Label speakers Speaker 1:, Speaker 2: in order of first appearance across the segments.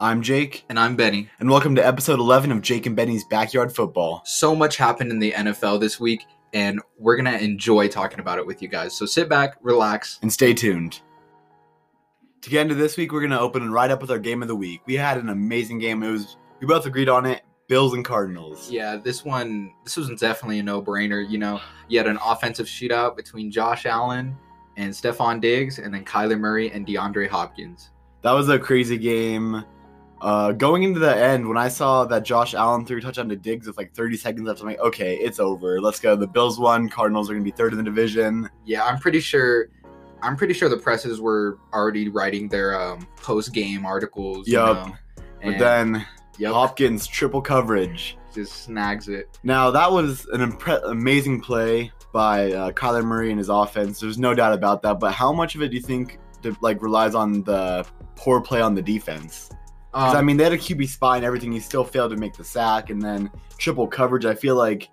Speaker 1: I'm Jake,
Speaker 2: And I'm Benny.
Speaker 1: and welcome to episode 11 of Jake and Benny's Backyard Football.
Speaker 2: So much happened in the NFL this week, and we're going to enjoy talking about it with you guys. So sit back, relax.
Speaker 1: And stay tuned. To get into this week, we're going to open right up with our game of the week. We had an amazing game. It was we both agreed on it. Bills and Cardinals.
Speaker 2: Yeah, this one, this was definitely a no brainer. You know, you had an offensive shootout between Josh Allen and Stefon Diggs, and then Kyler Murray and DeAndre Hopkins.
Speaker 1: That was a crazy game. Uh, going into the end, when I saw that Josh Allen threw a touchdown to Diggs with like 30 seconds left, I'm like, okay, it's over. Let's go. The Bills won. Cardinals are going to be third in the division.
Speaker 2: Yeah, I'm pretty sure. I'm pretty sure the presses were already writing their um, post game articles.
Speaker 1: Yup.
Speaker 2: You know,
Speaker 1: But then
Speaker 2: yep,
Speaker 1: Hopkins triple coverage.
Speaker 2: just snags it.
Speaker 1: Now that was an impre- amazing play by uh, Kyler Murray and his offense. There's no doubt about that. But how much of it do you think like relies on the poor play on the defense? 'Cause, I
Speaker 2: Um,
Speaker 1: mean, they had a QB spy and everything. He still failed to make the sack, and then triple coverage. I feel like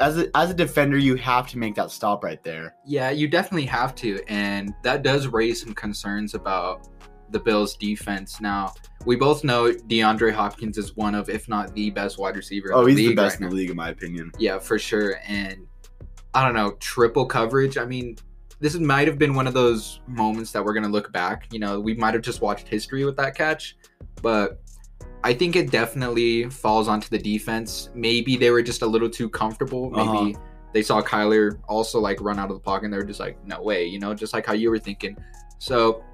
Speaker 1: as a, as a defender, you have to make that stop right there.
Speaker 2: Yeah, you definitely have to, and that does raise some concerns about the Bills' defense. Now, we both know DeAndre Hopkins is one of, if not the best wide receiver.
Speaker 1: Oh, he's
Speaker 2: the
Speaker 1: the best
Speaker 2: right
Speaker 1: in the league, in my opinion.
Speaker 2: Yeah, for sure. And I don't know, triple coverage. I mean, this might have been one of those moments that we're gonna look back. You know, we might have just watched history with that catch, but I think it definitely falls onto the defense. Maybe they were just a little too comfortable. Maybe
Speaker 1: Uh-huh.
Speaker 2: they saw Kyler also like run out of the pocket and they were just like, no way, you know, just like how you were thinking. So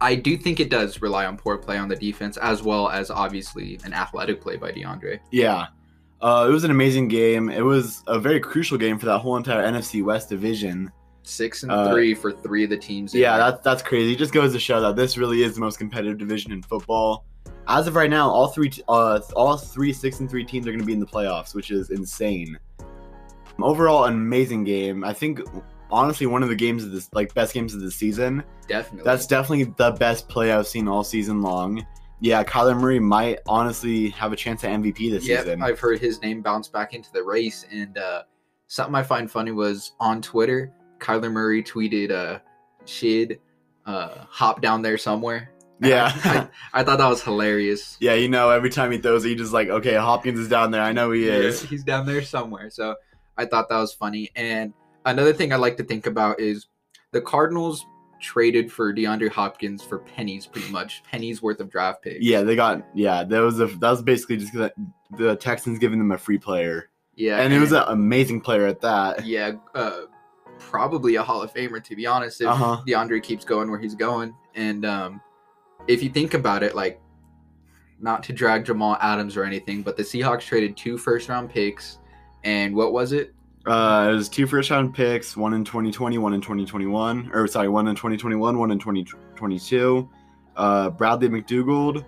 Speaker 2: I do think it does rely on poor play on the defense as well as obviously an athletic play by DeAndre.
Speaker 1: Yeah. Uh, it was an amazing game. It was a very crucial game for that whole entire NFC West division.
Speaker 2: Six and
Speaker 1: Uh,
Speaker 2: three for three of the teams.
Speaker 1: Yeah, that's that's crazy. It just goes to show that this really is the most competitive division in football. As of right now, all three uh, all three six and three teams are going to be in the playoffs, which is insane. Overall, an amazing game. I think honestly one of the games of this like best games of the season.
Speaker 2: definitely.
Speaker 1: That's definitely the best play I've seen all season long. Yeah, Kyler Murray might honestly have a chance at MVP this
Speaker 2: Yep,
Speaker 1: season.
Speaker 2: I've heard his name bounce back into the race. And uh, something I find funny was on Twitter, Kyler Murray tweeted, uh, "Shid, uh, hop down there somewhere." And
Speaker 1: Yeah.
Speaker 2: I, I, thought that was hilarious.
Speaker 1: yeah, you know, every time he throws it, he just like, okay, Hopkins is down there. I know he is.
Speaker 2: he's down there somewhere. So I thought that was funny. And another thing I like to think about is the Cardinals traded for DeAndre Hopkins for pennies, pretty much pennies worth of draft picks.
Speaker 1: Yeah, they got yeah. That was a that was basically just the Texans giving them a free player,
Speaker 2: yeah,
Speaker 1: and it was an amazing player at that.
Speaker 2: yeah, uh, probably a Hall of Famer to be honest. If
Speaker 1: Uh-huh.
Speaker 2: DeAndre keeps going where he's going, and um, if you think about it, like not to drag Jamal Adams or anything, but the Seahawks traded two first round picks, and what was it?
Speaker 1: Uh, it was two first round picks, one in 2020, one in 2021, or sorry, one in 2021, one in 2022. Uh, Bradley McDougald,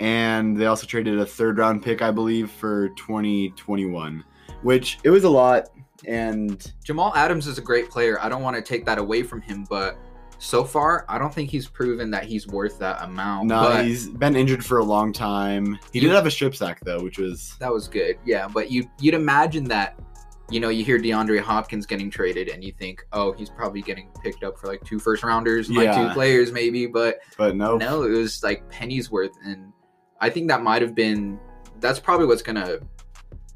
Speaker 1: and they also traded a third round pick, I believe, for 2021, which it was a lot. And
Speaker 2: Jamal Adams is a great player. I don't want to take that away from him, but so far, I don't think he's proven that he's worth that amount.
Speaker 1: no,
Speaker 2: but
Speaker 1: he's been injured for a long time. He did have a strip sack though, which was
Speaker 2: that was good. Yeah, but you you'd imagine that, you know, you hear DeAndre Hopkins getting traded, and you think, oh, he's probably getting picked up for like two first rounders, like two players maybe, but
Speaker 1: but no.
Speaker 2: no, it was like pennies worth, and I think that might have been. That's probably what's gonna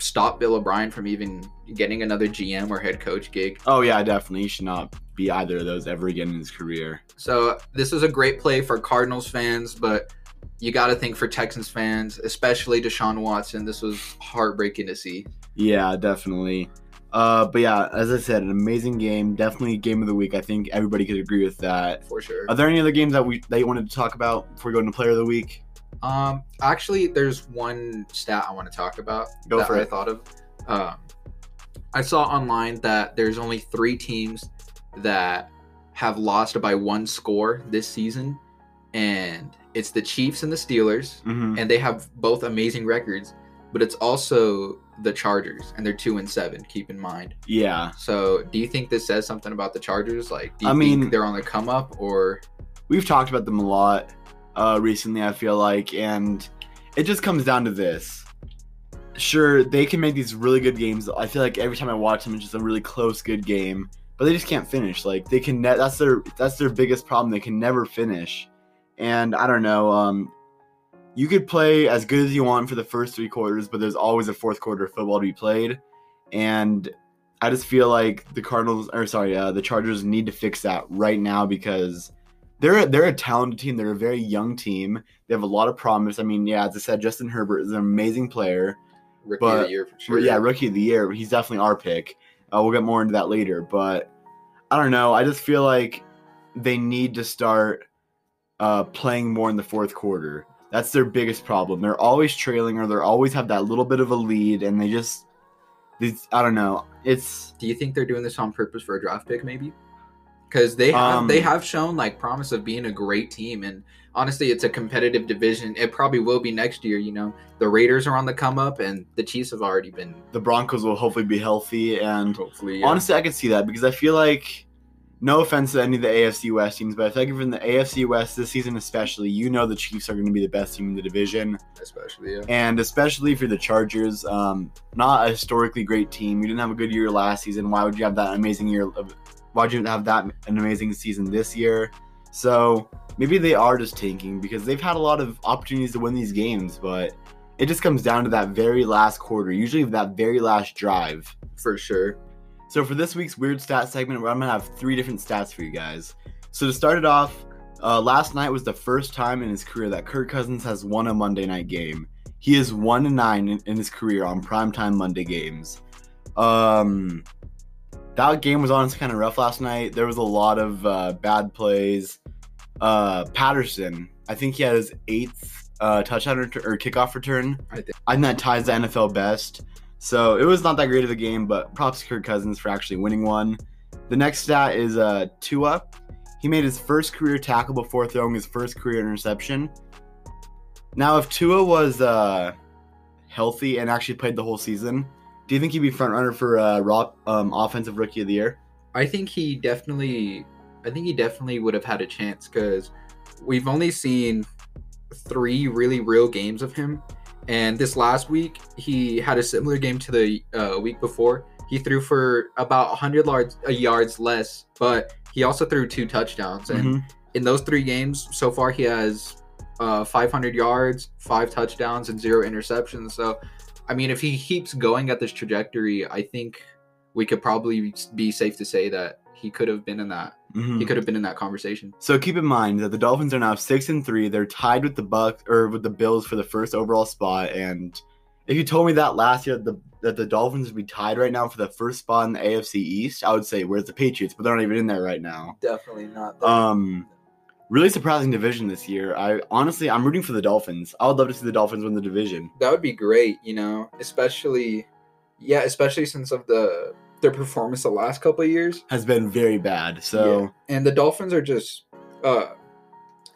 Speaker 2: stop Bill O'Brien from even getting another GM or head coach gig.
Speaker 1: Oh yeah, definitely. He should not be either of those ever again in his career.
Speaker 2: So this was a great play for Cardinals fans, but you got to think for Texans fans, especially Deshaun Watson. This was heartbreaking to see.
Speaker 1: Yeah, definitely. Uh, but yeah, as I said, an amazing game. Definitely game of the week. I think everybody could agree with that.
Speaker 2: For sure.
Speaker 1: Are there any other games that we that you wanted to talk about before we go into player of the week?
Speaker 2: Um, actually, there's one stat I want to talk about
Speaker 1: Go
Speaker 2: that
Speaker 1: for
Speaker 2: I
Speaker 1: it.
Speaker 2: thought of. Um, I saw online that there's only three teams that have lost by one score this season, and it's the Chiefs and the Steelers,
Speaker 1: Mm-hmm.
Speaker 2: and they have both amazing records. But it's also the Chargers, and they're two and seven. Keep in mind.
Speaker 1: Yeah,
Speaker 2: So, do you think this says something about the Chargers? Like, do you
Speaker 1: I
Speaker 2: think
Speaker 1: mean-
Speaker 2: they're on the come up, or
Speaker 1: we've talked about them a lot uh, recently. I feel like, and it just comes down to this. Sure, they can make these really good games. I feel like every time I watch them, it's just a really close, good game. But they just can't finish. Like they can. Ne- that's their. That's their biggest problem. They can never finish. And I don't know. Um, you could play as good as you want for the first three quarters, but there's always a fourth quarter of football to be played. And I just feel like the Cardinals, or sorry, uh, the Chargers need to fix that right now because they're they're a talented team. They're a very young team. They have a lot of promise. I mean, yeah, as I said, Justin Herbert is an amazing player.
Speaker 2: Rookie of
Speaker 1: But-
Speaker 2: the year for sure.
Speaker 1: Yeah, rookie of the year. He's definitely our pick. Uh, we'll get more into that later, but I don't know. I just feel like they need to start uh, playing more in the fourth quarter. That's their biggest problem. They're always trailing, or they always have that little bit of a lead, and they just, these, I don't know. It's
Speaker 2: Do you think they're doing this on purpose for a draft pick, maybe? Because they have
Speaker 1: Um,
Speaker 2: they have shown like promise of being a great team, and honestly, it's a competitive division. It probably will be next year. You know, the Raiders are on the come up, and the Chiefs have already been
Speaker 1: the Broncos will hopefully be healthy, and
Speaker 2: hopefully.
Speaker 1: honestly, I can see that because I feel like, no offense to any of the AFC West teams, but I feel like from the AFC West this season especially, you know the Chiefs are going to be the best team in the division.
Speaker 2: especially yeah.
Speaker 1: and especially for the Chargers, um, not a historically great team. You didn't have a good year last season. Why would you have that amazing year? Of, why you have that an amazing season this year? So maybe they are just tanking because they've had a lot of opportunities to win these games, but it just comes down to that very last quarter, usually that very last drive.
Speaker 2: for sure.
Speaker 1: So for this week's weird stat segment, I'm gonna have three different stats for you guys. So to start it off, uh, last night was the first time in his career that Kirk Cousins has won a Monday night game. He is one and nine in, in his career on primetime Monday games. Um, that game was honestly kind of rough last night. There was a lot of uh, bad plays. Uh, Patterson, I think he had his eighth uh, touchdown ret- or kickoff return.
Speaker 2: I think.
Speaker 1: I think that ties the NFL best. So it was not that great of a game, but props to Kirk Cousins for actually winning one. The next stat is uh, Tua. He made his first career tackle before throwing his first career interception. Now, if Tua was uh, healthy and actually played the whole season, do you think he'd be front runner for uh, raw, um, offensive rookie of the year?
Speaker 2: I think he definitely, I think he definitely would have had a chance because we've only seen three really real games of him, and this last week he had a similar game to the uh, week before. He threw for about 100 yards, uh, yards less, but he also threw two touchdowns. And
Speaker 1: Mhm.
Speaker 2: in those three games so far, he has uh, 500 yards, five touchdowns, and zero interceptions. So, I mean, if he keeps going at this trajectory, I think we could probably be safe to say that he could have been in that.
Speaker 1: Mhm.
Speaker 2: He could have been in that conversation.
Speaker 1: So keep in mind that the Dolphins are now six and three. They're tied with the Buck or with the Bills for the first overall spot. And if you told me that last year that the that the Dolphins would be tied right now for the first spot in the AFC East, I would say where's the Patriots, but they're not even in there right now.
Speaker 2: Definitely not.
Speaker 1: Um, really surprising division this year. I honestly I'm rooting for the Dolphins. I would love to see the Dolphins win the division.
Speaker 2: that would be great, you know, especially, yeah, especially since of the their performance the last couple of years.
Speaker 1: Has been very bad. So
Speaker 2: Yeah. and the Dolphins are just, uh,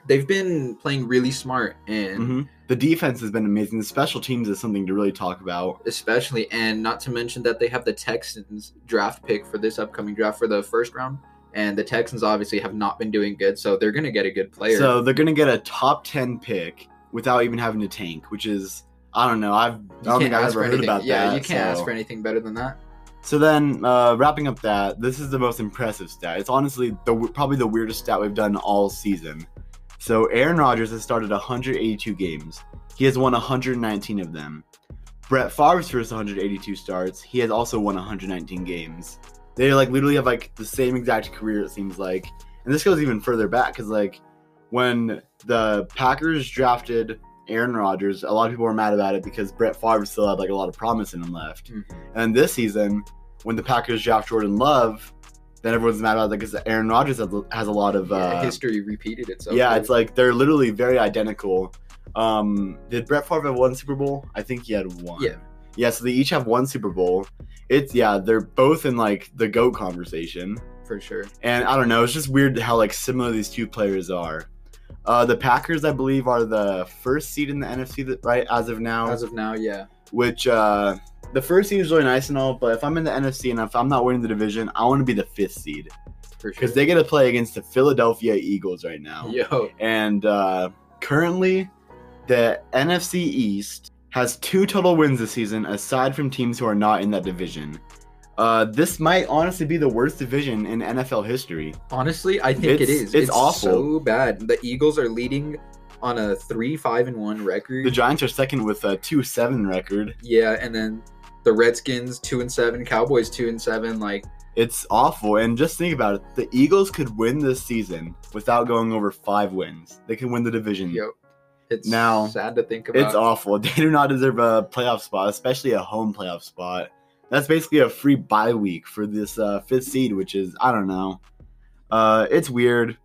Speaker 2: they've been playing really smart and.
Speaker 1: mhm. the defense has been amazing. The special teams is something to really talk about.
Speaker 2: especially and not to mention that they have the Texans draft pick for this upcoming draft for the first round and the Texans obviously have not been doing good so they're going to get a good player.
Speaker 1: So they're gonna get a top ten pick without even having to tank, which is I don't know. I've I don't think I've ever heard
Speaker 2: anything.
Speaker 1: about
Speaker 2: yeah,
Speaker 1: that.
Speaker 2: you can't ask for anything better than that.
Speaker 1: So then, uh, wrapping up that, this is the most impressive stat. It's honestly the probably the weirdest stat we've done all season. So Aaron Rodgers has started 182 games. He has won 119 of them. Brett Favre's first 182 starts. He has also won 119 games. They like literally have like the same exact career. It seems like, and this goes even further back because like when the Packers drafted Aaron Rodgers, a lot of people were mad about it because Brett Favre still had like a lot of promise in him left. And this season, when the Packers draft Jordan Love, then everyone's mad about it because Aaron Rodgers has, has a lot of.
Speaker 2: Yeah,
Speaker 1: Uh,
Speaker 2: history repeated itself.
Speaker 1: yeah, it's like they're literally very identical. Um, did Brett Favre have one Super Bowl? I think he had one.
Speaker 2: Yeah.
Speaker 1: Yeah, so they each have one Super Bowl. It's yeah, they're both in like the GOAT conversation.
Speaker 2: for sure.
Speaker 1: And I don't know, it's just weird how like similar these two players are. Uh, the Packers, I believe, are the first seed in the NFC, that, right? As of now,
Speaker 2: As of now, yeah.
Speaker 1: which uh, the first seed is really nice and all, but if I'm in the NFC and if I'm not winning the division, I want to be the fifth seed
Speaker 2: For sure.
Speaker 1: because they get to play against the Philadelphia Eagles right now.
Speaker 2: Yo,
Speaker 1: And uh, currently, the NFC East has two total wins this season, aside from teams who are not in that division. Uh, this might honestly be the worst division in NFL history.
Speaker 2: honestly, I think it
Speaker 1: It's-
Speaker 2: is.
Speaker 1: it's awful.
Speaker 2: so bad. The Eagles are leading on a three five and one record.
Speaker 1: The Giants are second with a two seven record.
Speaker 2: yeah, and then the Redskins two and seven, Cowboys two and seven. Like
Speaker 1: It's awful. And just think about it: the Eagles could win this season without going over five wins. They can win the division.
Speaker 2: yo, it's
Speaker 1: Now,
Speaker 2: sad to think about.
Speaker 1: It's awful. They do not deserve a playoff spot, especially a home playoff spot. That's basically a free bye week for this uh, fifth seed, which is I don't know. Uh, it's weird.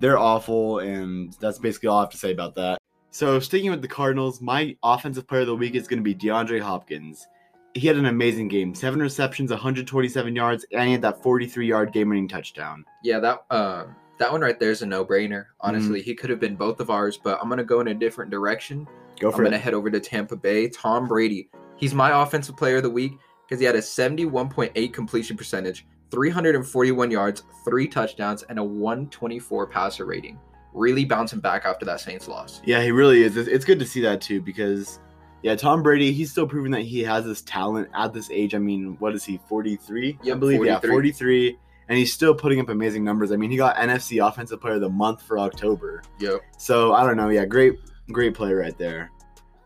Speaker 1: They're awful, and that's basically all I have to say about that. So sticking with the Cardinals, my offensive player of the week is going to be DeAndre Hopkins. He had an amazing game: seven receptions, 127 yards, and he had that 43-yard game-winning touchdown.
Speaker 2: Yeah, that um that one right there is a no brainer. Honestly,
Speaker 1: Mm-hmm.
Speaker 2: he could have been both of ours, but I'm gonna go in a different direction.
Speaker 1: Go for
Speaker 2: I'm
Speaker 1: gonna
Speaker 2: head over to Tampa Bay. Tom Brady. He's my offensive player of the week because he had a 71.8 completion percentage, 341 yards, three touchdowns, and a 124 passer rating. Really bouncing back after that Saints loss.
Speaker 1: Yeah, he really is. It's- good to see that too because, yeah, Tom Brady, he's still proving that he has this talent at this age. I mean, what is he, 43? I
Speaker 2: Yep,
Speaker 1: believe, yeah,
Speaker 2: 43.
Speaker 1: 43. And he's still putting up amazing numbers. I mean, he got NFC Offensive Player of the Month for October.
Speaker 2: Yep.
Speaker 1: So, I don't know. Yeah, great, great player right there.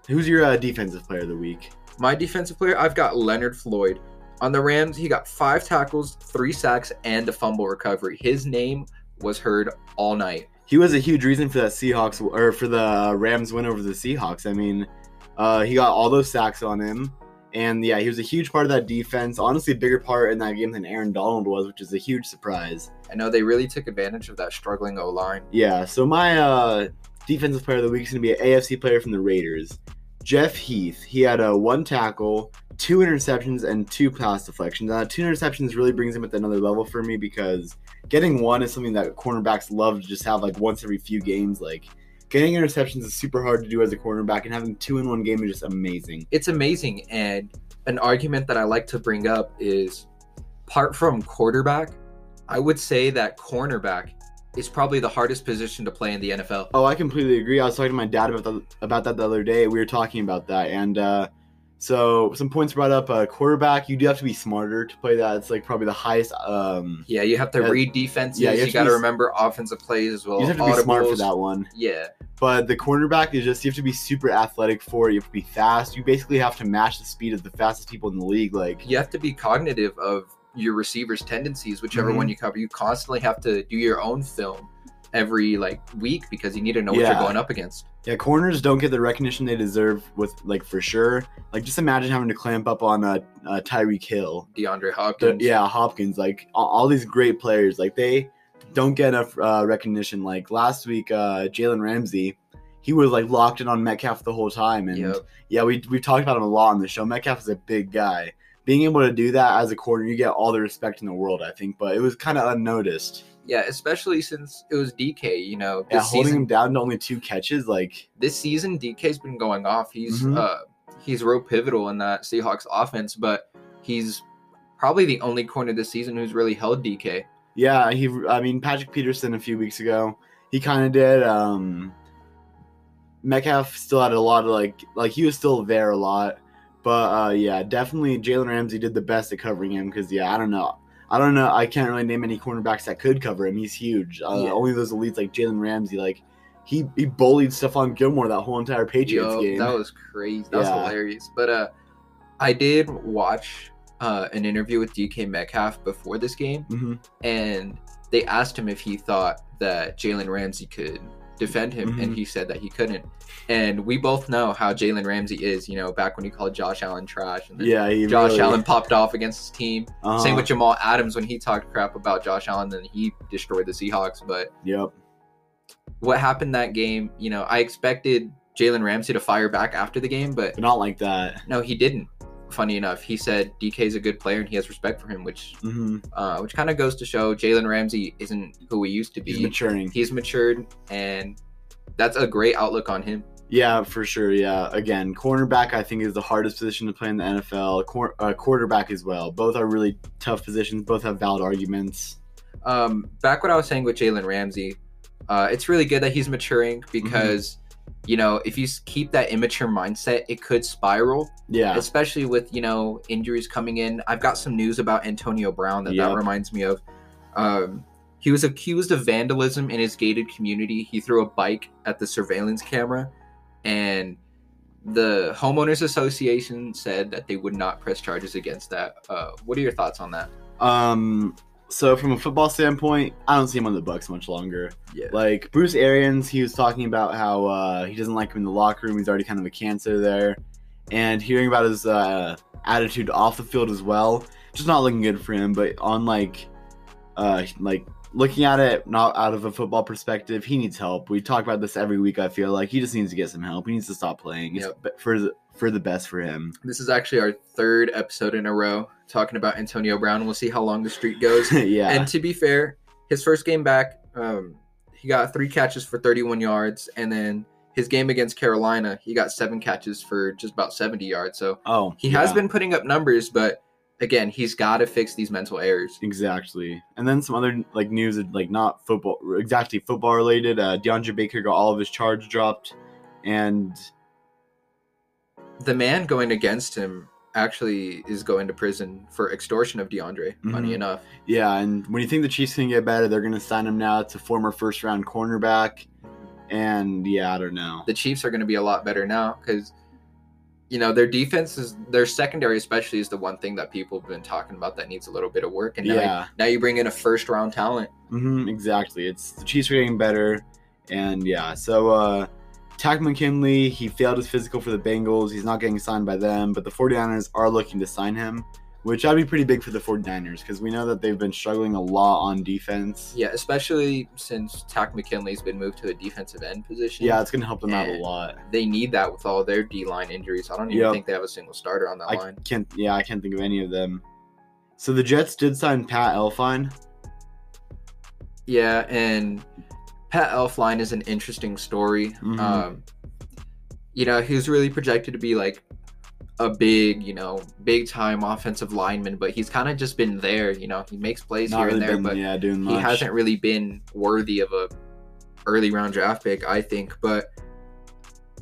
Speaker 1: Who's your uh, Defensive Player of the Week?
Speaker 2: My defensive player, I've got Leonard Floyd. On the Rams, he got five tackles, three sacks, and a fumble recovery. His name was heard all night.
Speaker 1: He was a huge reason for that Seahawks, or for the Rams win over the Seahawks. I mean, uh, he got all those sacks on him. And yeah, he was a huge part of that defense. Honestly, a bigger part in that game than Aaron Donald was, which is a huge surprise.
Speaker 2: I know they really took advantage of that struggling O line.
Speaker 1: Yeah, so my uh, defensive player of the week is going to be an AFC player from the Raiders. Jeff Heath. He had a one tackle, two interceptions, and two pass deflections. Uh, two interceptions really brings him at another level for me because getting one is something that cornerbacks love to just have like once every few games. Like getting interceptions is super hard to do as a cornerback, and having two in one game is just amazing.
Speaker 2: It's amazing. And an argument that I like to bring up is apart from quarterback, I would say that cornerback is probably the hardest position to play in the NFL.
Speaker 1: Oh, I completely agree. I was talking to my dad about that, about that the other day. We were talking about that, and uh, so some points brought up. Uh, quarterback, you do have to be smarter to play that. It's like probably the highest. Um,
Speaker 2: Yeah, you have to
Speaker 1: Yeah.
Speaker 2: read defenses.
Speaker 1: Yeah, you
Speaker 2: you, got to
Speaker 1: be-
Speaker 2: remember offensive plays as well.
Speaker 1: you have to be smart for that one.
Speaker 2: Yeah,
Speaker 1: But the cornerback is just you have to be super athletic for it. You have to be fast. You basically have to match the speed of the fastest people in the league. Like
Speaker 2: you have to be cognitive of your receiver's tendencies, whichever
Speaker 1: Mhm.
Speaker 2: one you cover. You constantly have to do your own film every like week because you need to know what
Speaker 1: Yeah.
Speaker 2: you're going up against.
Speaker 1: yeah, corners don't get the recognition they deserve with like for sure. Like just imagine having to clamp up on uh, uh, Tyreek Hill.
Speaker 2: DeAndre
Speaker 1: The-
Speaker 2: Hopkins.
Speaker 1: yeah, Hopkins, like all, all these great players, like they don't get enough uh, recognition. Like last week, uh, Jalen Ramsey, he was like locked in on Metcalf the whole time, and
Speaker 2: Yep.
Speaker 1: yeah, we we talked about him a lot on the show. Metcalf is a big guy. Being able to do that as a corner, you get all the respect in the world, I think. But it was kind of unnoticed.
Speaker 2: Yeah, especially since it was DK. You know,
Speaker 1: Yeah, holding
Speaker 2: season,
Speaker 1: him down to only two catches, like
Speaker 2: this season DK's been going off. He's
Speaker 1: Mhm.
Speaker 2: uh he's real pivotal in that Seahawks offense, but he's probably the only corner this season who's really held DK.
Speaker 1: yeah, he. I mean, Patrick Peterson a few weeks ago, he kind of did. Um, Metcalf still had a lot of like, like he was still there a lot, but uh, yeah, definitely Jalen Ramsey did the best at covering him because yeah, I don't know. I don't know. I can't really name any cornerbacks that could cover him. He's huge. Uh,
Speaker 2: Yeah.
Speaker 1: Only those elites like Jalen Ramsey. Like he he bullied Stephon Gilmore that whole entire Patriots
Speaker 2: Yo,
Speaker 1: game.
Speaker 2: that was crazy. That was hilarious. But uh I did watch uh an interview with DK Metcalf before this game
Speaker 1: hmm
Speaker 2: and they asked him if he thought that Jalen Ramsey could defend him,
Speaker 1: Mhm.
Speaker 2: and he said that he couldn't. And we both know how Jalen Ramsey is. You know, back when he called Josh Allen trash, and then
Speaker 1: Yeah,
Speaker 2: Josh
Speaker 1: really-
Speaker 2: Allen popped off against his team.
Speaker 1: uh-huh.
Speaker 2: Same with Jamal Adams when he talked crap about Josh Allen, then he destroyed the Seahawks. But
Speaker 1: Yep.
Speaker 2: what happened that game? You know, I expected Jalen Ramsey to fire back after the game, But
Speaker 1: not like that.
Speaker 2: no, he didn't. Funny enough, he said DK is a good player and he has respect for him, which
Speaker 1: hmm
Speaker 2: uh, which kind of goes to show Jalen Ramsey isn't who he used to be.
Speaker 1: He's maturing.
Speaker 2: He's matured, and that's a great outlook on him.
Speaker 1: Yeah, for sure. Yeah, again, cornerback I think is the hardest position to play in the NFL. Quar- uh, quarterback as well. Both are really tough positions. Both have valid arguments.
Speaker 2: Um, back what I was saying with Jalen Ramsey, uh, it's really good that he's maturing because you know if you keep that immature mindset, it could spiral,
Speaker 1: Yeah,
Speaker 2: especially with you know injuries coming in. I've got some news about Antonio Brown that
Speaker 1: Yep.
Speaker 2: that reminds me of. Um, He was accused of vandalism in his gated community. He threw a bike at the surveillance camera, and the homeowners association said that they would not press charges against that. Uh, what are your thoughts on that?
Speaker 1: Um, so from a football standpoint, I don't see him on the Bucs much longer.
Speaker 2: Yeah.
Speaker 1: Like Bruce Arians, he was talking about how uh, he doesn't like him in the locker room. He's already kind of a cancer there, and hearing about his uh, attitude off the field as well, just not looking good for him. But on like, uh, like looking at it not out of a football perspective, he needs help. We talk about this every week. I feel like he just needs to get some help. He needs to stop playing.
Speaker 2: Yep.
Speaker 1: for the for the best for him.
Speaker 2: This is actually our third episode in a row talking about Antonio Brown. We'll see how long the streak goes.
Speaker 1: yeah.
Speaker 2: And to be fair, his first game back, um, he got three catches for 31 yards, and then his game against Carolina, he got seven catches for just about 70 yards. So
Speaker 1: oh,
Speaker 2: he has been putting up numbers, but again, he's got to fix these mental errors.
Speaker 1: Exactly. And then some other like news like not football exactly football related. Uh DeAndre Baker got all of his charge dropped and
Speaker 2: The man going against him actually is going to prison for extortion of DeAndre. Funny
Speaker 1: Mhm.
Speaker 2: enough,
Speaker 1: yeah, and when you think the Chiefs can get better, they're gonna sign him now It's a former first round cornerback. And yeah, I don't know.
Speaker 2: the Chiefs are going to be a lot better now because you know their defense is their secondary especially is the one thing that people have been talking about that needs a little bit of work and now,
Speaker 1: Yeah.
Speaker 2: now you bring in a first round talent
Speaker 1: hmm exactly. It's the Chiefs are getting better, and yeah. So uh Takk McKinley, he failed his physical for the Bengals. He's not getting signed by them, but the 49ers are looking to sign him, which I'd be pretty big for the 49ers because we know that they've been struggling a lot on defense.
Speaker 2: yeah especially since Takk McKinley's been moved to a defensive end position
Speaker 1: Yeah, it's gonna help them out a lot.
Speaker 2: they need that with all their D line injuries I don't even
Speaker 1: Yep.
Speaker 2: think they have a single starter on that
Speaker 1: I
Speaker 2: line
Speaker 1: can't. Yeah, I can't think of any of them. So the Jets did sign Pat Elflein.
Speaker 2: yeah and Pat Elflein is an interesting story
Speaker 1: Mhm.
Speaker 2: um you know he was really projected to be like a big, you know, big time offensive lineman, but he's kind of just been there. You know, he makes plays
Speaker 1: Not
Speaker 2: here
Speaker 1: really
Speaker 2: and there,
Speaker 1: been,
Speaker 2: but
Speaker 1: yeah, doing
Speaker 2: he
Speaker 1: much.
Speaker 2: hasn't really been worthy of a early round draft pick, I think. But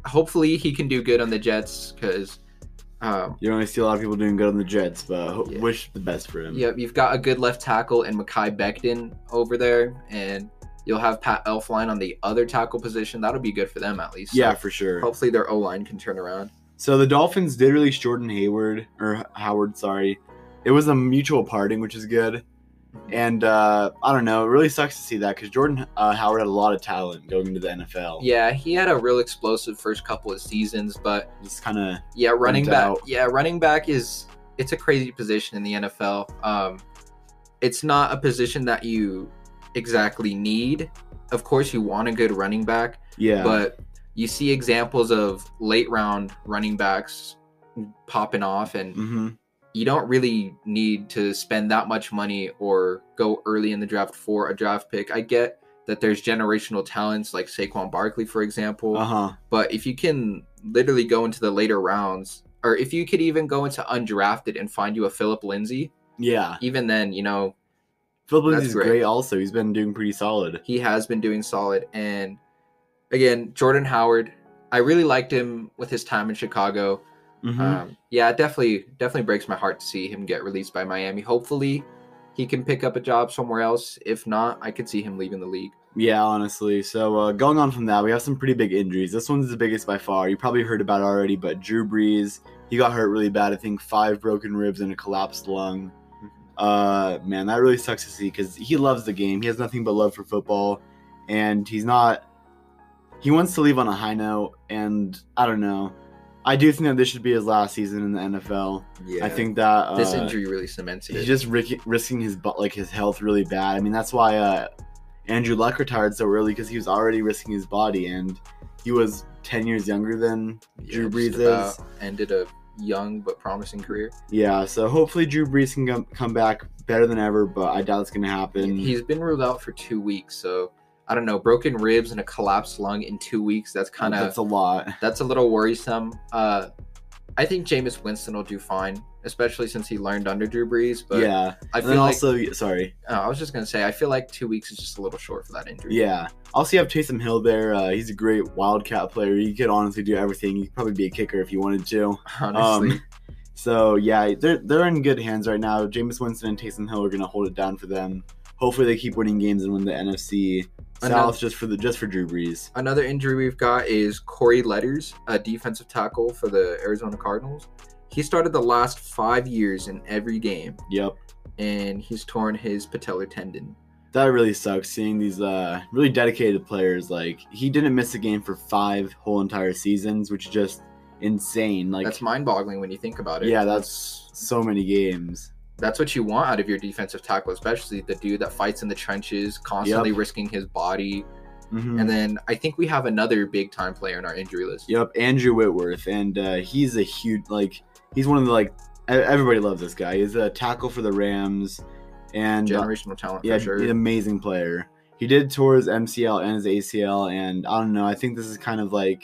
Speaker 2: hopefully he can do good on the Jets because, um,
Speaker 1: You don't see a lot of people doing good on the Jets, but
Speaker 2: Yeah.
Speaker 1: wish the best for him.
Speaker 2: yeah, you've got a good left tackle in Mekhi Becton over there, and you'll have Pat Elflein on the other tackle position. That'll be good for them at least. So
Speaker 1: Yeah, for sure.
Speaker 2: hopefully their O line can turn around.
Speaker 1: So the Dolphins did release Jordan Hayward or Howard, sorry. It was a mutual parting, which is good. And uh, I don't know, it really sucks to see that because Jordan uh, Howard had a lot of talent going into the NFL.
Speaker 2: Yeah, he had a real explosive first couple of seasons, but
Speaker 1: just kind of
Speaker 2: Yeah, running back.
Speaker 1: out.
Speaker 2: Yeah, running back is it's a crazy position in the NFL. Um, it's not a position that you exactly need. Of course, you want a good running back,
Speaker 1: yeah,
Speaker 2: but you see examples of late round running backs popping off, and
Speaker 1: hmm
Speaker 2: you don't really need to spend that much money or go early in the draft for a draft pick. I get that there's generational talents like Saquon Barkley, for example.
Speaker 1: uh huh,
Speaker 2: But if you can literally go into the later rounds, or if you could even go into undrafted and find you a Philip Lindsay,
Speaker 1: yeah.
Speaker 2: even then, you know,
Speaker 1: Philip Lindsay's
Speaker 2: great.
Speaker 1: great. Also, he's been doing pretty solid.
Speaker 2: he has been doing solid. And again, Jordan Howard, I really liked him with his time in Chicago.
Speaker 1: Mhm.
Speaker 2: Um, yeah, it definitely, definitely breaks my heart to see him get released by Miami. Hopefully, he can pick up a job somewhere else. If not, I could see him leaving the league.
Speaker 1: Yeah, honestly. So uh, going on from that, we have some pretty big injuries. This one's the biggest by far. You probably heard about it already, but Drew Brees, he got hurt really bad. I think five broken ribs and a collapsed lung. Uh, man, that really sucks to see because he loves the game. He has nothing but love for football, and he's not. He wants to leave on a high note, and I don't know. I do think that this should be his last season in the NFL.
Speaker 2: Yeah,
Speaker 1: I think that uh,
Speaker 2: this injury really cemented
Speaker 1: he's
Speaker 2: it.
Speaker 1: just risk- risking his like his health really bad. I mean, that's why uh, Andrew Luck retired so early because he was already risking his body, and he was ten years younger than Drew
Speaker 2: just
Speaker 1: Brees is.
Speaker 2: ended a young but promising career.
Speaker 1: Yeah. So hopefully Drew Brees can come, back better than ever, but I doubt it's gonna happen.
Speaker 2: He's been ruled out for two weeks, so I don't know. Broken ribs and a collapsed lung in two weeks. That's kind of
Speaker 1: that's a lot.
Speaker 2: that's a little worrisome. Uh, I think Jameis Winston will do fine, especially since he learned under Drew Brees. But
Speaker 1: yeah.
Speaker 2: I
Speaker 1: And
Speaker 2: feel like
Speaker 1: also, sorry.
Speaker 2: uh, I was just gonna say I feel like two weeks is just a little short for that injury.
Speaker 1: Yeah. Also, you have Taysom Hill there. Uh, he's a great Wildcat player. He could honestly do everything. He could probably be a kicker if he wanted to.
Speaker 2: honestly.
Speaker 1: Um, so yeah, they're they're in good hands right now. Jameis Winston and Taysom Hill are gonna hold it down for them. hopefully they keep winning games and win the NFC
Speaker 2: Another-
Speaker 1: South just for the just for Drew Brees.
Speaker 2: Another injury we've got is Corey Peters, a defensive tackle for the Arizona Cardinals. He started the last five years in every game,
Speaker 1: Yep.
Speaker 2: and he's torn his patellar tendon.
Speaker 1: That really sucks seeing these uh really dedicated players like he didn't miss a game for 5 whole entire seasons, which is just insane. Like
Speaker 2: That's mind-boggling when you think about it.
Speaker 1: yeah, that's so many games.
Speaker 2: that's what you want out of your defensive tackle, especially the dude that fights in the trenches, constantly
Speaker 1: Yep.
Speaker 2: risking his body.
Speaker 1: Mhm.
Speaker 2: And then I think we have another big time player in our injury list.
Speaker 1: Yep, Andrew Whitworth, and uh, he's a huge like he's one of the like everybody loves this guy. He's a tackle for the Rams, and uh,
Speaker 2: Generational talent
Speaker 1: yeah,
Speaker 2: sure.
Speaker 1: he's an amazing player. He did tour his MCL and his ACL, and I don't know. I think this is kind of like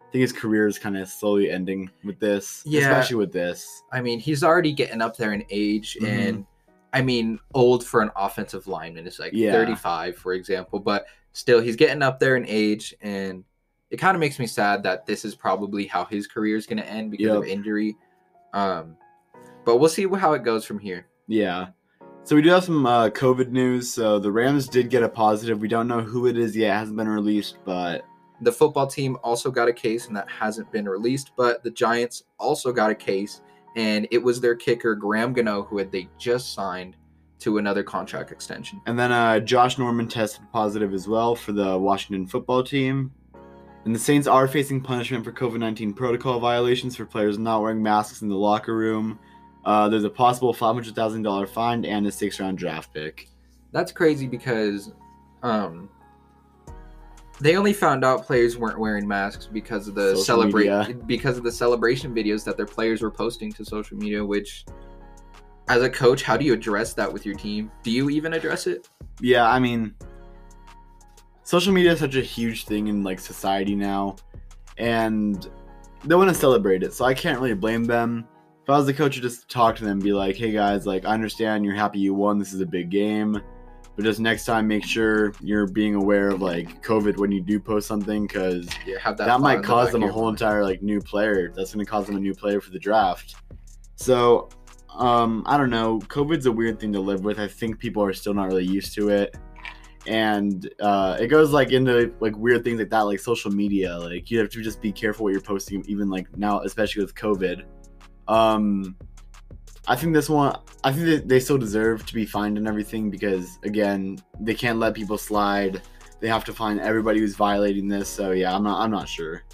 Speaker 1: I think his career is kind of slowly ending with this,
Speaker 2: Yeah.
Speaker 1: especially with this.
Speaker 2: I mean, he's already getting up there in age,
Speaker 1: Mhm.
Speaker 2: and I mean, old for an offensive lineman is like
Speaker 1: Yeah.
Speaker 2: 35, for example, but still, he's getting up there in age, and it kind of makes me sad that this is probably how his career is going to end because of injury. Um, but we'll see how it goes from here.
Speaker 1: Yeah. So we do have some uh, COVID news. So the Rams did get a positive. We don't know who it is yet. It hasn't been released, but
Speaker 2: The football team also got a case, and that hasn't been released. But the Giants also got a case, and it was their kicker Graham Gano, who had they just signed to another contract extension.
Speaker 1: And then uh, Josh Norman tested positive as well for the Washington football team. And the Saints are facing punishment for COVID 19 protocol violations for players not wearing masks in the locker room. Uh, there's a possible $500,000 fine and a six round draft pick.
Speaker 2: That's crazy because um, they only found out players weren't wearing masks because of the celebrate because of the celebration videos that their players were posting to social media. Which, as a coach, how do you address that with your team? Do you even address it?
Speaker 1: Yeah, I mean, social media is such a huge thing in like society now, and they want to celebrate it. So I can't really blame them. If I was the coach, I'd just talk to them, and be like, "Hey guys, like I understand you're happy you won. This is a big game, but just next time, make sure you're being aware of like COVID when you do post something, because
Speaker 2: Yeah, that.
Speaker 1: that, might cause them a whole entire like new player. That's going to cause them a new player for the draft. So, um, I don't know. COVID's a weird thing to live with. I think people are still not really used to it, and uh, it goes like into like weird things like that, like social media. Like you have to just be careful what you're posting, even like now, especially with COVID. Um, I think this one, I think that they still deserve to be fined and everything because again, they can't let people slide. They have to find everybody who's violating this. So yeah, I'm not, I'm not sure.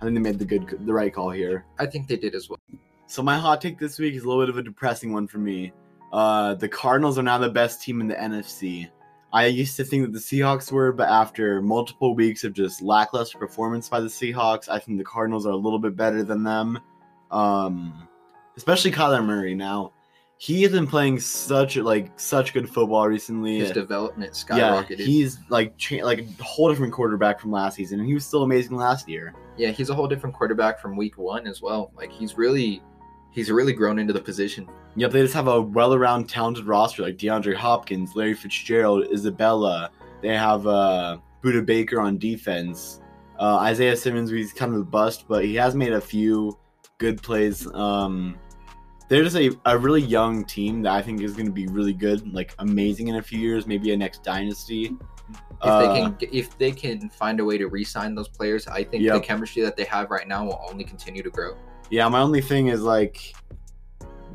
Speaker 1: I think they made the good, the right call here.
Speaker 2: I think they did as well.
Speaker 1: So my hot take this week is a little bit of a depressing one for me. Uh, the Cardinals are now the best team in the NFC. I used to think that the Seahawks were, but after multiple weeks of just lackluster performance by the Seahawks, I think the Cardinals are a little bit better than them. Um, especially Kyler Murray. Now, he has been playing such like such good football recently.
Speaker 2: His development
Speaker 1: yeah,
Speaker 2: skyrocketed.
Speaker 1: he's like cha- like a whole different quarterback from last season, and he was still amazing last year.
Speaker 2: yeah, he's a whole different quarterback from week one as well. Like he's really, he's really grown into the position.
Speaker 1: Yep, they just have a well-around, talented roster like DeAndre Hopkins, Larry Fitzgerald, Isabella. They have uh, Budda Baker on defense. Uh, Isaiah Simmons, he's kind of a bust, but he has made a few good plays. Um, they're just a, a really young team that I think is going to be really good, like amazing in a few years, maybe a next dynasty.
Speaker 2: If
Speaker 1: Uh,
Speaker 2: they can, if they can find a way to re-sign those players, I think the chemistry that they have right now will only continue to grow.
Speaker 1: Yeah, my only thing is like,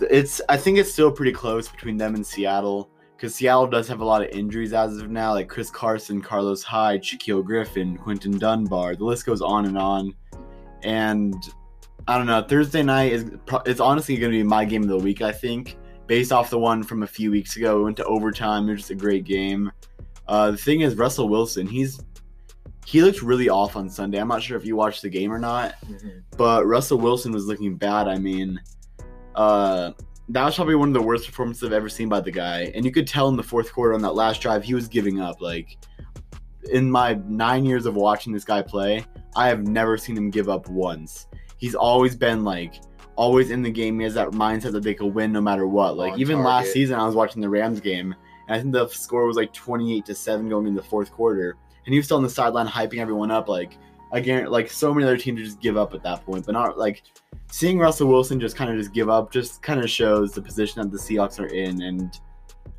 Speaker 1: it's I think it's still pretty close between them and Seattle because Seattle does have a lot of injuries as of now, like Chris Carson, Carlos Hyde, Shaquill Griffin, Quinton Dunbar. The list goes on and on. And I don't know. Thursday night is it's honestly going to be my game of the week. I think based off the one from a few weeks ago, it went to overtime. It was just a great game. Uh, the thing is, Russell Wilson, he's he looked really off on Sunday. I'm not sure if you watched the game or not but Russell Wilson was looking bad. I mean, uh, that was probably one of the worst performances I've ever seen by the guy. And you could tell in the fourth quarter on that last drive, he was giving up. Like, in my nine years of watching this guy play, I have never seen him give up once. He's always been like, always in the game. He has that mindset that they could win no matter what. Like, even last season, I was watching the Rams game, and I think the score was like 28 to 7 going in the fourth quarter. And he was still on the sideline hyping everyone up, like, again, like so many other teams just give up at that point, but not like seeing Russell Wilson just kind of just give up just kind of shows the position that the Seahawks are in. And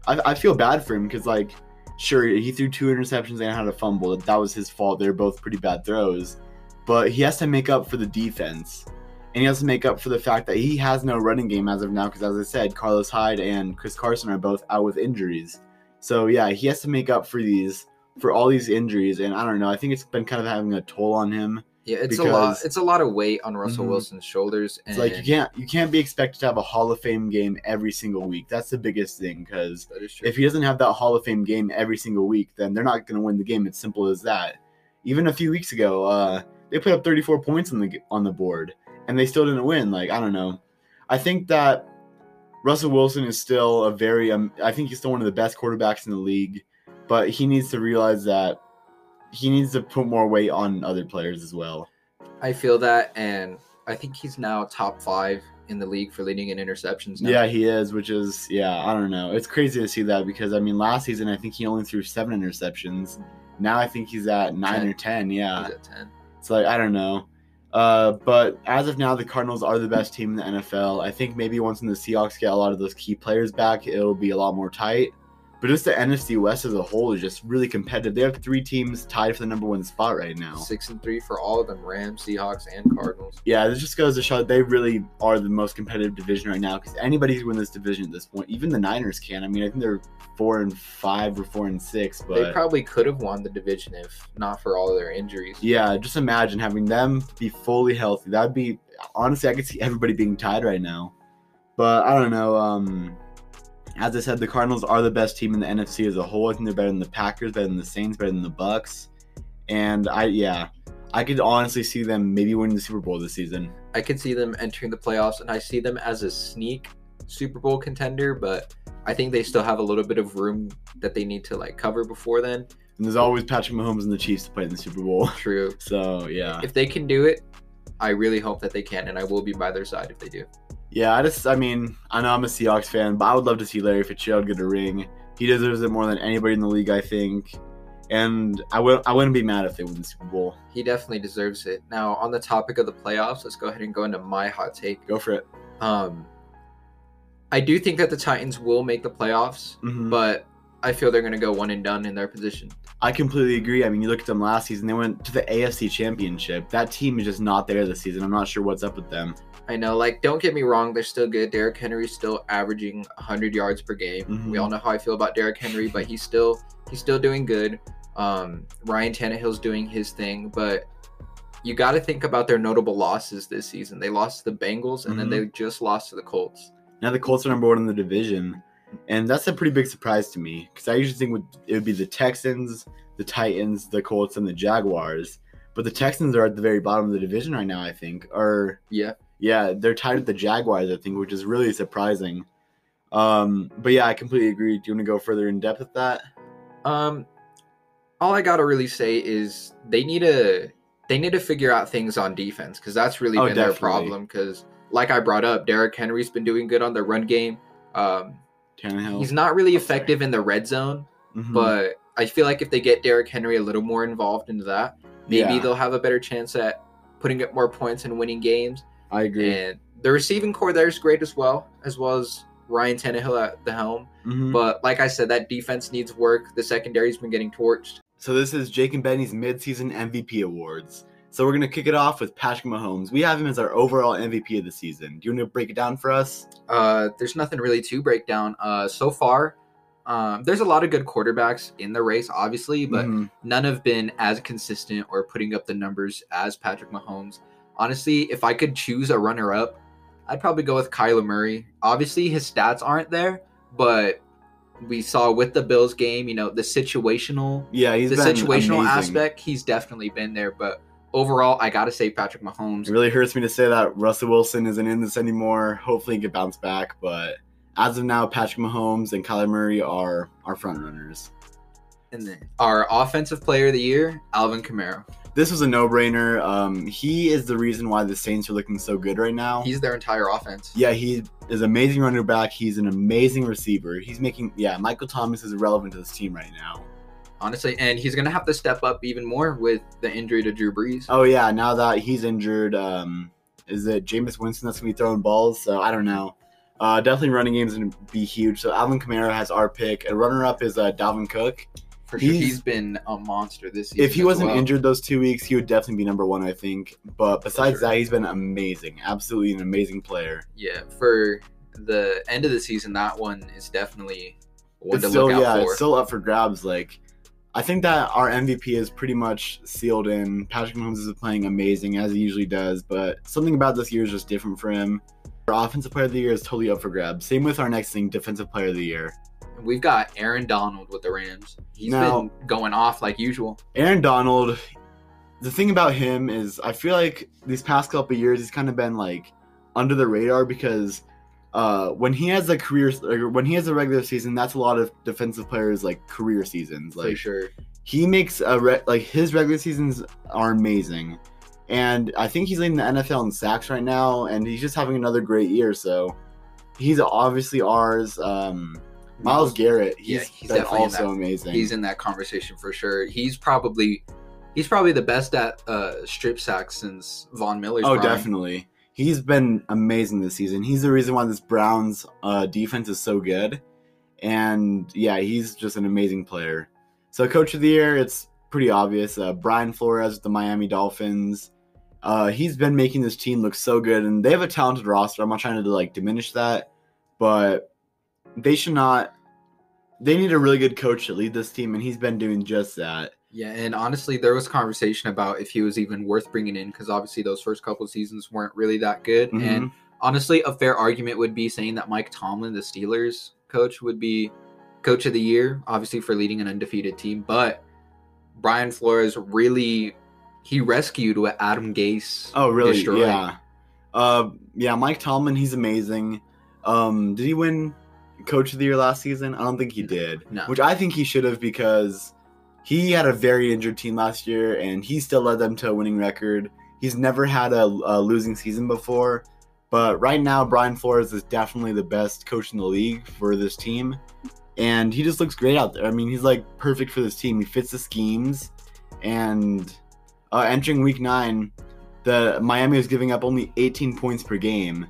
Speaker 1: I, I feel bad for him because like, sure he threw two interceptions and had a fumble. That was his fault. They're both pretty bad throws, but he has to make up for the defense, and he has to make up for the fact that he has no running game as of now. Because as I said, Carlos Hyde and Chris Carson are both out with injuries. So yeah, he has to make up for these for all these injuries, and I don't know. I think it's been kind of having a toll on him.
Speaker 2: Yeah, it's a lot. It's a lot of weight on Russell
Speaker 1: Mhm.
Speaker 2: Wilson's shoulders. And
Speaker 1: It's like you can't you can't be expected to have a Hall of Fame game every single week. That's the biggest thing because
Speaker 2: That is true.
Speaker 1: if he doesn't have that Hall of Fame game every single week, then they're not going to win the game. It's simple as that. Even a few weeks ago, uh, they put up 34 points on the on the board, and they still didn't win. Like I don't know. I think that Russell Wilson is still a very. Um, I think he's still one of the best quarterbacks in the league, but he needs to realize that he needs to put more weight on other players as well.
Speaker 2: I feel that, and I think he's now top five in the league for leading in interceptions. Now.
Speaker 1: Yeah, he is, which is yeah, I don't know. It's crazy to see that because I mean, last season I think he only threw seven interceptions. Now I think he's at nine
Speaker 2: Ten.
Speaker 1: or ten. Yeah,
Speaker 2: he's at ten.
Speaker 1: it's like I don't know. Uh, but as of now, the Cardinals are the best team in the NFL. I think maybe once when the Seahawks get a lot of those key players back, it'll be a lot more tight. But just the NFC West as a whole is just really competitive. They have three teams tied for the number one spot right now.
Speaker 2: Six and three for all of them: Rams, Seahawks, and Cardinals.
Speaker 1: Yeah, this just goes to show that they really are the most competitive division right now because anybody can win this division at this point. Even the Niners can. I mean, I think they're four and five or four and six, but.
Speaker 2: they probably could have won the division if not for all of their injuries.
Speaker 1: yeah, just imagine having them be fully healthy. That'd be honestly, I could see everybody being tied right now. But I don't know. Um, as I said, the Cardinals are the best team in the NFC as a whole. I think they're better than the Packers, better than the Saints, better than the Bucs. And I, yeah, I could honestly see them maybe winning the Super Bowl this season.
Speaker 2: I could see them entering the playoffs, and I see them as a sneak Super Bowl contender. But I think they still have a little bit of room that they need to like cover before then.
Speaker 1: And there's always Patrick Mahomes and the Chiefs to play in the Super Bowl.
Speaker 2: True.
Speaker 1: So yeah,
Speaker 2: If they can do it, I really hope that they can, and I will be by their side if they do.
Speaker 1: Yeah. I just, I mean, I know I'm a Seahawks fan, but I would love to see Larry Fitzgerald get a ring. He deserves it more than anybody in the league, I think. And I will, I wouldn't be mad if they win the Super Bowl.
Speaker 2: He definitely deserves it. Now, on the topic of the playoffs, let's go ahead and go into my hot take.
Speaker 1: Go for it.
Speaker 2: Um, I do think that the Titans will make the playoffs,
Speaker 1: Mhm.
Speaker 2: but I feel they're going to go one and done in their position.
Speaker 1: I completely agree. I mean, you look at them last season; they went to the AFC Championship. That team is just not there this season. I'm not sure what's up with them.
Speaker 2: I know, like, don't get me wrong, they're still good. Derrick Henry's still averaging 100 yards per game.
Speaker 1: Mhm.
Speaker 2: We all know how I feel about Derrick Henry, but he's still he's still doing good. Um, Ryan Tannehill's doing his thing, but you got to think about their notable losses this season. They lost to the Bengals, and then
Speaker 1: Mhm.
Speaker 2: they just lost to the Colts.
Speaker 1: Now the Colts are number one in the division, and that's a pretty big surprise to me because I usually think it would be the Texans, the Titans, the Colts, and the Jaguars. But the Texans are at the very bottom of the division right now. I think, or
Speaker 2: Yeah.
Speaker 1: Yeah, they're tied with the Jaguars. I think, which is really surprising. Um, but yeah, I completely agree. Do you want to go further in depth with that?
Speaker 2: Um, all I gotta really say is they need to they need to figure out things on defense because that's really
Speaker 1: Oh,
Speaker 2: been their problem. Because like I brought up, Derrick Henry's been doing good on the run game. Um,
Speaker 1: Tannehill.
Speaker 2: he's not really effective in the red zone,
Speaker 1: Mhm.
Speaker 2: but I feel like if they get Derrick Henry a little more involved into that, maybe
Speaker 1: Yeah.
Speaker 2: they'll have a better chance at putting up more points and winning games.
Speaker 1: I agree.
Speaker 2: And the receiving corps there is great as well, as well as Ryan Tannehill at the helm.
Speaker 1: Mhm.
Speaker 2: But like I said, that defense needs work. The secondary's been getting torched.
Speaker 1: So this is Jake and Benny's midseason MVP awards. So we're gonna kick it off with Patrick Mahomes. We have him as our overall MVP of the season. Do you want to break it down for us?
Speaker 2: Uh, there's nothing really to break down. Uh, so far, um, there's a lot of good quarterbacks in the race, obviously, but
Speaker 1: Mhm.
Speaker 2: none have been as consistent or putting up the numbers as Patrick Mahomes. Honestly, if I could choose a runner-up, I'd probably go with Kyler Murray. Obviously, his stats aren't there, but we saw with the Bills game, you know, the situational,
Speaker 1: yeah, he's
Speaker 2: the situational
Speaker 1: amazing.
Speaker 2: aspect, he's definitely been there. But overall, I gotta say Patrick Mahomes.
Speaker 1: It really hurts me to say that Russell Wilson isn't in this anymore. Hopefully, he can bounce back. But as of now, Patrick Mahomes and Kyler Murray are our front runners.
Speaker 2: And then our offensive player of the year, Alvin Kamara.
Speaker 1: This was a no-brainer. Um, he is the reason why the Saints are looking so good right now.
Speaker 2: He's their entire offense.
Speaker 1: yeah, he is amazing running back. He's an amazing receiver. He's making yeah. Michael Thomas is relevant to this team right now.
Speaker 2: honestly, and he's gonna have to step up even more with the injury to Drew Brees.
Speaker 1: Oh yeah, now that he's injured, um, is it Jameis Winston that's gonna be throwing balls? So I don't know. Uh, definitely running games going to be huge. So Alvin Kamara has our pick. And runner up is uh, Dalvin Cook.
Speaker 2: For sure,
Speaker 1: He's-
Speaker 2: he's been a monster this season.
Speaker 1: If he wasn't
Speaker 2: well.
Speaker 1: injured those two weeks, he would definitely be number one, I think. But besides
Speaker 2: sure.
Speaker 1: that, he's been amazing. Absolutely an amazing player.
Speaker 2: yeah, for the end of the season, that one is definitely one
Speaker 1: it's
Speaker 2: to
Speaker 1: still
Speaker 2: look out
Speaker 1: yeah,
Speaker 2: for.
Speaker 1: it's still up for grabs. Like I think that our MVP is pretty much sealed in. Patrick Mahomes is playing amazing as he usually does, but something about this year is just different for him. Our offensive player of the year is totally up for grabs. Same with our next thing, defensive player of the year.
Speaker 2: We've got Aaron Donald with the Rams. He's
Speaker 1: Now-
Speaker 2: been going off like usual.
Speaker 1: Aaron Donald, the thing about him is I feel like these past couple of years he's kind of been like under the radar because uh, when he has a career when he has a regular season, that's a lot of defensive players like career seasons. Like for
Speaker 2: sure.
Speaker 1: he makes a re- like his regular seasons are amazing, and I think he's leading the NFL in sacks right now, and he's just having another great year. So he's obviously ours. Um, Myles Garrett, he's,
Speaker 2: Yeah, he's
Speaker 1: been also
Speaker 2: that-
Speaker 1: amazing.
Speaker 2: He's in that conversation for sure. He's probably he's probably the best at uh, strip sacks since Von Miller's.
Speaker 1: Oh,
Speaker 2: prime.
Speaker 1: definitely. He's been amazing this season. He's the reason why this Browns uh, defense is so good. And yeah, he's just an amazing player. So, coach of the year, it's pretty obvious. Uh, Brian Flores with the Miami Dolphins. Uh, he's been making this team look so good, and they have a talented roster. I'm not trying to like diminish that, but they should not. They need a really good coach to lead this team, and he's been doing just that.
Speaker 2: Yeah, and honestly, there was conversation about if he was even worth bringing in because obviously those first couple seasons weren't really that good.
Speaker 1: Mhm.
Speaker 2: And honestly, a fair argument would be saying that Mike Tomlin, the Steelers coach, would be coach of the year, obviously for leading an undefeated team. But Brian Flores really he rescued what Adam Gase.
Speaker 1: Oh, really?
Speaker 2: destroyed.
Speaker 1: Yeah. Uh, yeah. Mike Tomlin, he's amazing. Um, did he win Coach of the Year last season? I don't think he did.
Speaker 2: No.
Speaker 1: Which I think he should have because he had a very injured team last year, and he still led them to a winning record. He's never had a, a losing season before, but right now Brian Flores is definitely the best coach in the league for this team, and he just looks great out there. I mean, he's like perfect for this team. He fits the schemes, and uh, entering Week Nine, the Miami is giving up only 18 points per game,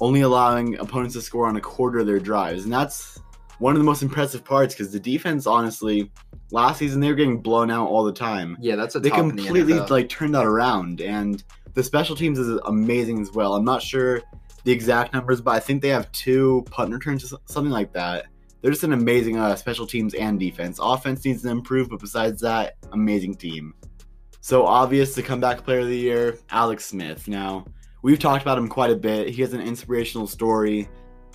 Speaker 1: only allowing opponents to score on a quarter of their drives, and that's one of the most impressive parts because the defense, honestly, last season they were getting blown out all the time.
Speaker 2: Yeah, that's a
Speaker 1: They
Speaker 2: the
Speaker 1: completely
Speaker 2: NFL.
Speaker 1: like turned that around, and the special teams is amazing as well. I'm not sure the exact numbers, but I think they have two punt returns, something like that. They're just an amazing uh, special teams and defense. Offense needs to improve, but besides that, amazing team. So obvious the comeback player of the year, Alex Smith. Now we've talked about him quite a bit. He has an inspirational story.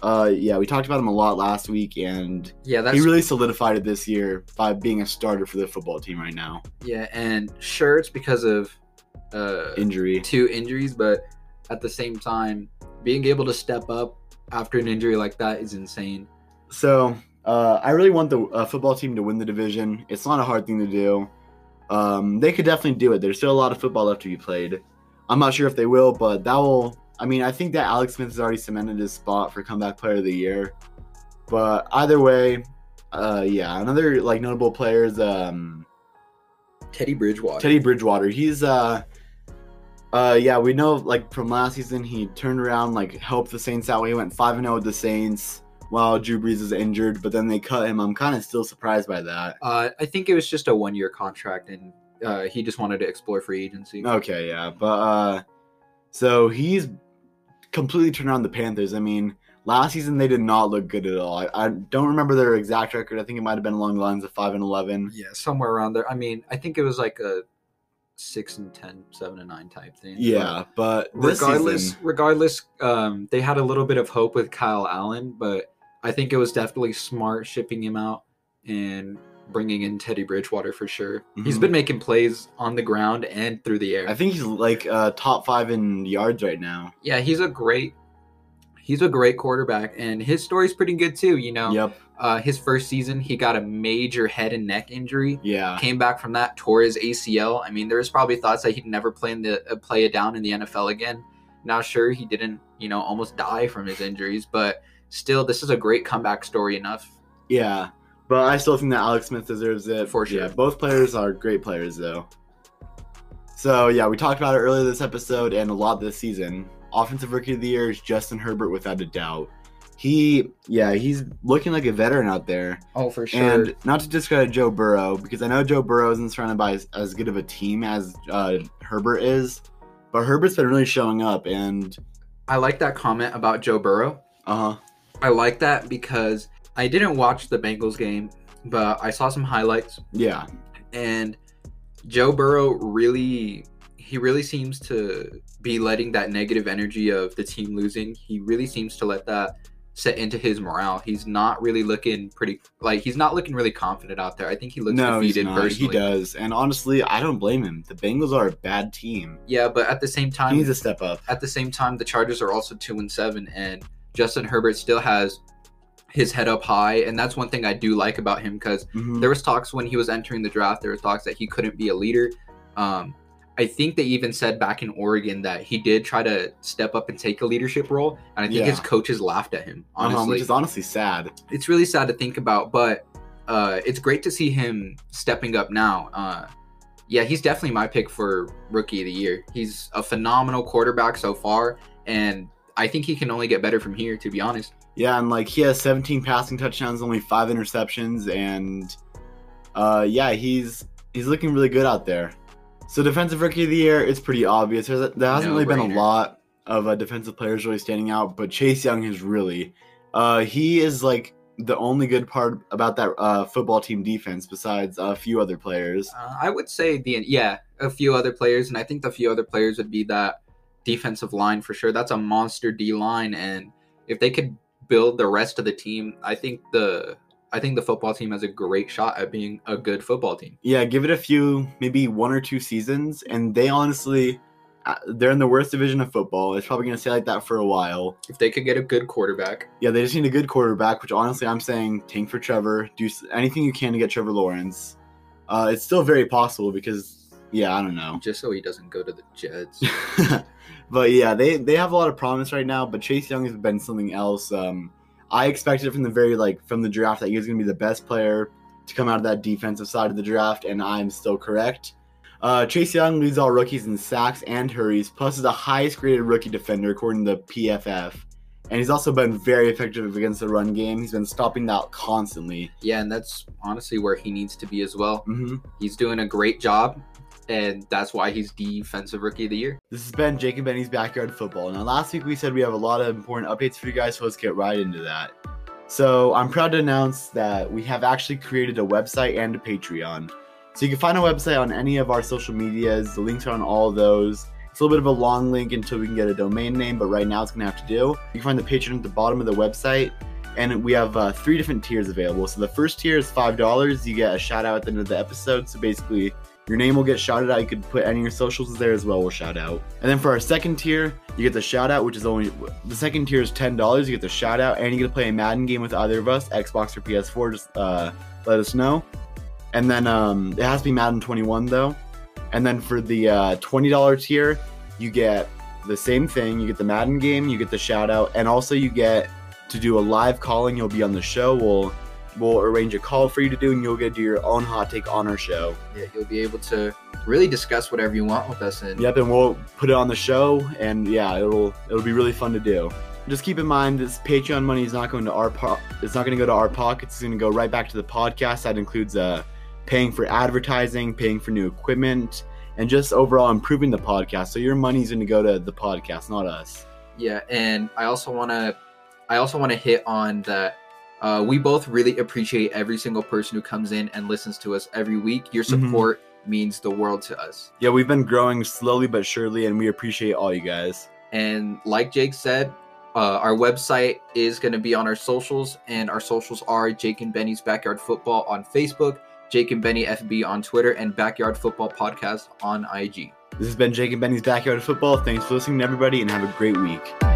Speaker 1: Uh, yeah, we talked about him a lot last week, and
Speaker 2: yeah, that's
Speaker 1: he really solidified it this year by being a starter for the football team right now.
Speaker 2: yeah, and sure it's because of uh
Speaker 1: Injury.
Speaker 2: two injuries, but at the same time, being able to step up after an injury like that is insane.
Speaker 1: So uh, I really want the uh, football team to win the division. It's not a hard thing to do. Um, they could definitely do it. There's still a lot of football left to be played. I'm not sure if they will, but that will. I mean, I think that Alex Smith has already cemented his spot for comeback player of the year. But either way, uh, yeah, another like notable player is um,
Speaker 2: Teddy Bridgewater.
Speaker 1: Teddy Bridgewater. He's uh uh yeah, we know like from last season he turned around like helped the Saints out. He went 5 and 0 with the Saints while Drew Brees is injured, but then they cut him. I'm kind of still surprised by that.
Speaker 2: Uh, I think it was just a one-year contract, and uh, he just wanted to explore free agency.
Speaker 1: Okay, yeah. But uh so he's completely turned around the Panthers. I mean, last season they did not look good at all. I, I don't remember their exact record. I think it might have been along the lines of 5 and 11.
Speaker 2: Yeah, somewhere around there. I mean, I think it was like a six and 10, 7 and nine type thing.
Speaker 1: Yeah, but
Speaker 2: But regardless,
Speaker 1: season-
Speaker 2: regardless, um, they had a little bit of hope with Kyle Allen, but I think it was definitely smart shipping him out and bringing in Teddy Bridgewater for sure. He's
Speaker 1: Mhm.
Speaker 2: been making plays on the ground and through the air.
Speaker 1: I think he's like uh top 5 in yards right now.
Speaker 2: yeah, he's a great he's a great quarterback and his story's pretty good too, you know.
Speaker 1: Yep.
Speaker 2: Uh, his first season he got a major head and neck injury.
Speaker 1: Yeah.
Speaker 2: Came back from that, tore his ACL. I mean, there was probably thoughts that he'd never play in the uh, play it down in the NFL again. Now, sure, he didn't, you know, almost die from his injuries, but still, this is a great comeback story enough.
Speaker 1: Yeah, but I still think that Alex Smith deserves it.
Speaker 2: For sure.
Speaker 1: Yeah, both players are great players, though. So, yeah, we talked about it earlier this episode and a lot this season. Offensive Rookie of the Year is Justin Herbert without a doubt. he yeah he's looking like a veteran out there.
Speaker 2: Oh, for sure.
Speaker 1: And not to discredit Joe Burrow because I know Joe Burrow isn't surrounded by as, as good of a team as uh, Herbert is, but Herbert's been really showing up and
Speaker 2: I like that comment about Joe Burrow.
Speaker 1: uh huh
Speaker 2: I like that because I didn't watch the Bengals game, but I saw some highlights
Speaker 1: yeah
Speaker 2: and Joe Burrow really he really seems to be letting that negative energy of the team losing. He really seems to let that set into his morale. He's not really looking pretty like he's not looking really confident out there. I think he looks
Speaker 1: no he's
Speaker 2: defeated
Speaker 1: not. he does and honestly I don't blame him. The Bengals are a bad team.
Speaker 2: Yeah, but at the same time He
Speaker 1: needs to step up.
Speaker 2: at the same time the Chargers are also 2 and 7 and Justin Herbert still has his head up high and that's one thing I do like about him cuz
Speaker 1: Mhm.
Speaker 2: there was talks when he was entering the draft there was talks that he couldn't be a leader um, i think they even said back in oregon that he did try to step up and take a leadership role and i think
Speaker 1: Yeah.
Speaker 2: his coaches laughed at him honestly
Speaker 1: Uh-huh, which is honestly sad.
Speaker 2: it's really sad to think about but uh, it's great to see him stepping up now uh, yeah he's definitely my pick for rookie of the year he's a phenomenal quarterback so far and i think he can only get better from here to be honest
Speaker 1: Yeah, and like he has 17 passing touchdowns, only five interceptions, and uh, yeah, he's he's looking really good out there. So defensive rookie of the year, it's pretty obvious. There's, there hasn't really been a lot of uh, defensive players really standing out, but Chase Young is really. Uh, he is like the only good part about that uh, football team defense, besides a few other players.
Speaker 2: Uh, I would say the yeah, a few other players, and I think the few other players would be that defensive line for sure. That's a monster D line, and if they could build the rest of the team, I think the I think the football team has a great shot at being a good football team.
Speaker 1: Yeah, give it a few, maybe one or two seasons, and they honestly, uh, they're in the worst division of football. It's probably gonna stay like that for a while.
Speaker 2: If they could get a good quarterback,
Speaker 1: Yeah, they just need a good quarterback, which honestly I'm saying tank for Trevor. Do anything you can to get Trevor Lawrence. Uh, it's still very possible because, yeah, I don't know.
Speaker 2: just so he doesn't go to the Jets.
Speaker 1: but yeah, they, they have a lot of promise right now, but Chase Young has been something else. Um, I expected from the very, like, from the draft that he was going to be the best player to come out of that defensive side of the draft, and I'm still correct. Uh, Chase Young leads all rookies in sacks and hurries, plus is the highest graded rookie defender according to PFF. And he's also been very effective against the run game. He's been stopping that constantly.
Speaker 2: yeah, and that's honestly where he needs to be as well.
Speaker 1: hmm
Speaker 2: He's doing a great job, and that's why he's defensive rookie of the year.
Speaker 1: This has been Jake and Benny's Backyard Football. Now, last week we said we have a lot of important updates for you guys, so let's get right into that. So, I'm proud to announce that we have actually created a website and a Patreon. So, you can find our website on any of our social medias. The links are on all those. It's a little bit of a long link until we can get a domain name, but right now it's going to have to do. You can find the Patreon at the bottom of the website. And we have uh, three different tiers available. So, the first tier is $5. You get a shout out at the end of the episode. So, basically, your name will get shouted out. You could put any of your socials there as well. We'll shout out. And then for our second tier, you get the shout out, which is only the second tier is ten dollars. You get the shout out, and you get to play a Madden game with either of us, Xbox or PS4. Just uh, let us know. And then um, it has to be Madden 21 though. And then for the uh, twenty dollar tier, you get the same thing. You get the Madden game, you get the shout out, and also you get to do a live calling. You'll be on the show. We'll we'll arrange a call for you to do, and you'll get to do your own hot take on our show.
Speaker 2: Yeah, you'll be able to really discuss whatever you want with us and
Speaker 1: Yep, and we'll put it on the show, and yeah, it'll it'll be really fun to do. Just keep in mind, this Patreon money is not going to our po- It's not going to go to our pockets. It's going to go right back to the podcast. That includes uh, paying for advertising, paying for new equipment, and just overall improving the podcast. So your money's going to go to the podcast, not us.
Speaker 2: Yeah, and I also want to, I also want to hit on that. Uh, we both really appreciate every single person who comes in and listens to us every week. Your
Speaker 1: Mhm.
Speaker 2: support means the world to us.
Speaker 1: Yeah, we've been growing slowly but surely, and we appreciate all you guys.
Speaker 2: And like Jake said, uh, our website is going to be on our socials, and our socials are Jake and Benny's Backyard Football on Facebook, Jake and Benny FB on Twitter, and Backyard Football Podcast on IG.
Speaker 1: This has been Jake and Benny's Backyard Football. Thanks for listening, everybody, and have a great week.